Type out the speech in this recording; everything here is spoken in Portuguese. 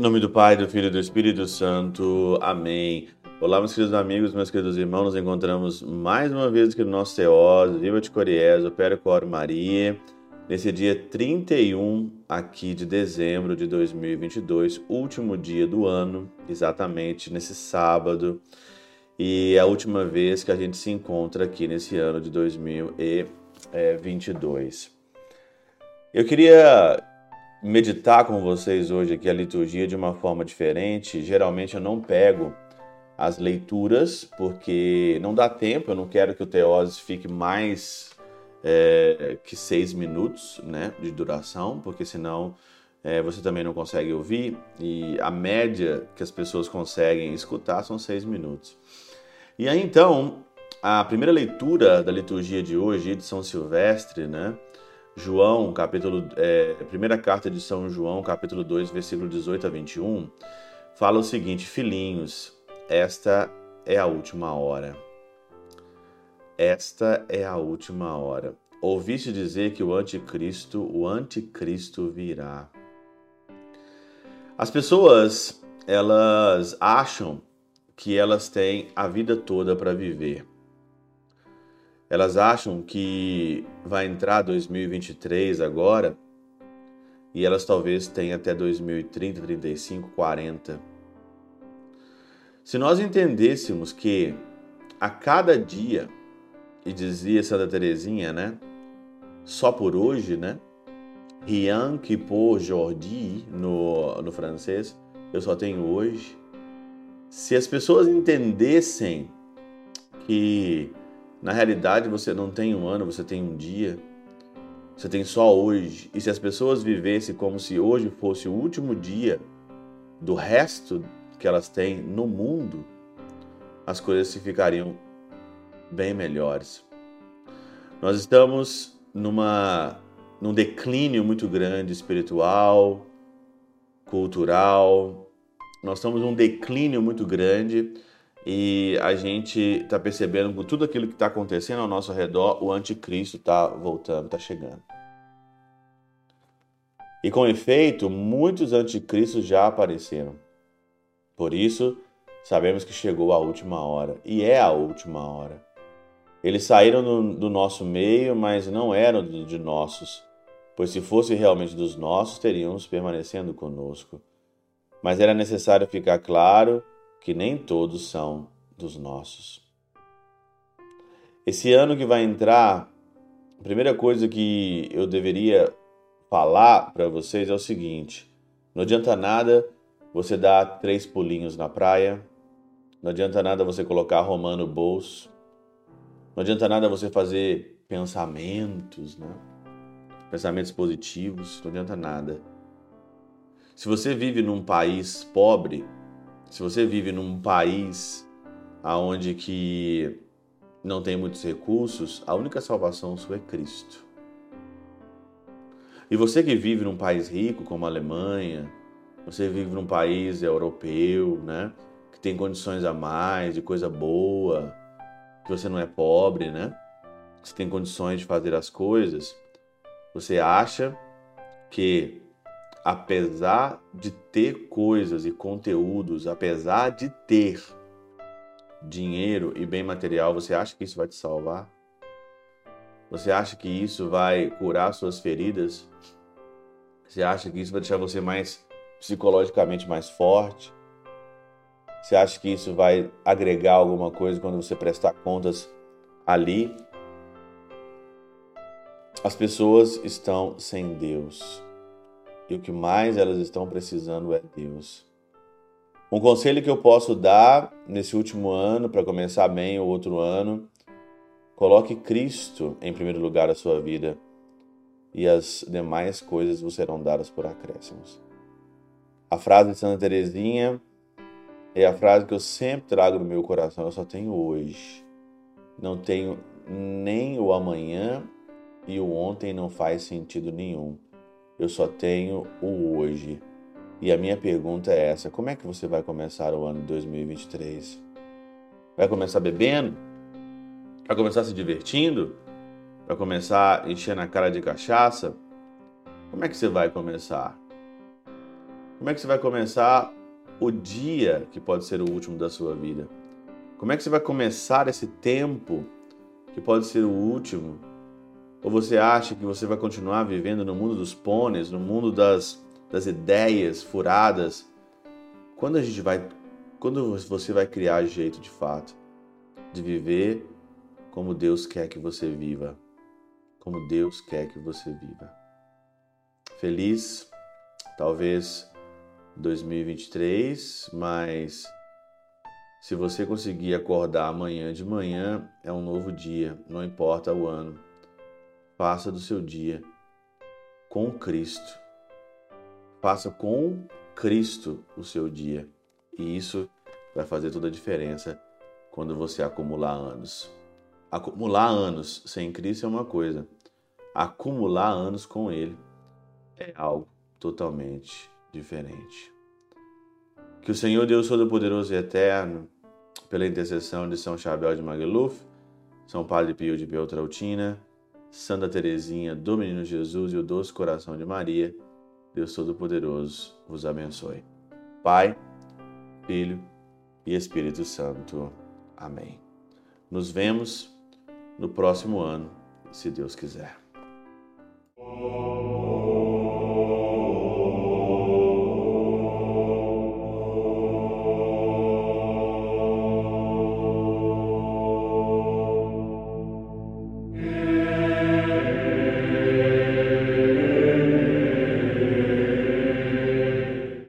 Em nome do Pai, do Filho e do Espírito Santo. Amém. Olá, meus queridos amigos, meus queridos irmãos. Nos encontramos mais uma vez aqui no nosso Teós, Viva de Coriés, Opera Coro Maria, nesse dia 31 aqui de dezembro de 2022, último dia do ano, exatamente nesse sábado. E é a última vez que a gente se encontra aqui nesse ano de 2022. Eu queria meditar com vocês hoje aqui a liturgia de uma forma diferente. Geralmente eu não pego as leituras porque não dá tempo. Eu não quero que o Teoses fique mais é, que seis minutos né, de duração, porque senão é, você também não consegue ouvir. E a média que as pessoas conseguem escutar são seis minutos. E aí então, a primeira leitura da liturgia de hoje, de São Silvestre, né? João, capítulo, é, primeira carta de São João, capítulo 2, versículo 18 a 21, fala o seguinte: Filhinhos, esta é a última hora. Esta é a última hora. Ouviste dizer que o anticristo, o anticristo virá. As pessoas, elas acham que elas têm a vida toda para viver. Elas acham que vai entrar 2023 agora e elas talvez tenham até 2030, 35, 40. Se nós entendêssemos que a cada dia, e dizia Santa Teresinha, né? Só por hoje, né? Rien que pour aujourd'hui no, no francês, eu só tenho hoje. Se as pessoas entendessem que na realidade, você não tem um ano, você tem um dia. Você tem só hoje. E se as pessoas vivessem como se hoje fosse o último dia do resto que elas têm no mundo, as coisas se ficariam bem melhores. Nós estamos numa num declínio muito grande espiritual, cultural. Nós estamos num declínio muito grande e a gente está percebendo com tudo aquilo que está acontecendo ao nosso redor, o anticristo está voltando, está chegando. E com efeito, muitos anticristos já apareceram. Por isso, sabemos que chegou a última hora, e é a última hora. Eles saíram do, do nosso meio, mas não eram de nossos, pois se fosse realmente dos nossos, teríamos permanecendo conosco. Mas era necessário ficar claro que nem todos são dos nossos. Esse ano que vai entrar, a primeira coisa que eu deveria falar para vocês é o seguinte: não adianta nada você dar três pulinhos na praia, não adianta nada você colocar romã no bolso, não adianta nada você fazer pensamentos, né? Pensamentos positivos, não adianta nada. Se você vive num país pobre, se você vive num país aonde que não tem muitos recursos, a única salvação sua é Cristo. E você que vive num país rico como a Alemanha, você vive num país europeu, né, que tem condições a mais, de coisa boa, que você não é pobre, né? Você tem condições de fazer as coisas. Você acha que apesar de ter coisas e conteúdos, apesar de ter dinheiro e bem material, você acha que isso vai te salvar? Você acha que isso vai curar suas feridas? Você acha que isso vai deixar você mais psicologicamente mais forte? Você acha que isso vai agregar alguma coisa quando você prestar contas ali? As pessoas estão sem Deus e o que mais elas estão precisando é Deus. Um conselho que eu posso dar nesse último ano, para começar bem o outro ano, coloque Cristo em primeiro lugar na sua vida e as demais coisas vos serão dadas por acréscimos. A frase de Santa Teresinha é a frase que eu sempre trago no meu coração, eu só tenho hoje. Não tenho nem o amanhã e o ontem não faz sentido nenhum eu só tenho o hoje. E a minha pergunta é essa: como é que você vai começar o ano de 2023? Vai começar bebendo? Vai começar se divertindo? Vai começar enchendo a cara de cachaça? Como é que você vai começar? Como é que você vai começar o dia que pode ser o último da sua vida? Como é que você vai começar esse tempo que pode ser o último? Ou você acha que você vai continuar vivendo no mundo dos pôneis, no mundo das, das ideias furadas? Quando a gente vai, quando você vai criar jeito de fato de viver como Deus quer que você viva, como Deus quer que você viva. Feliz, talvez 2023, mas se você conseguir acordar amanhã de manhã, é um novo dia, não importa o ano. Faça do seu dia com Cristo. Faça com Cristo o seu dia. E isso vai fazer toda a diferença quando você acumular anos. Acumular anos sem Cristo é uma coisa, acumular anos com Ele é algo totalmente diferente. Que o Senhor Deus Todo-Poderoso e Eterno, pela intercessão de São Chabel de Magluf, São Padre Pio de Beltrautina, Santa Teresinha do Menino Jesus e o Doce Coração de Maria, Deus Todo-Poderoso vos abençoe. Pai, Filho e Espírito Santo. Amém. Nos vemos no próximo ano, se Deus quiser.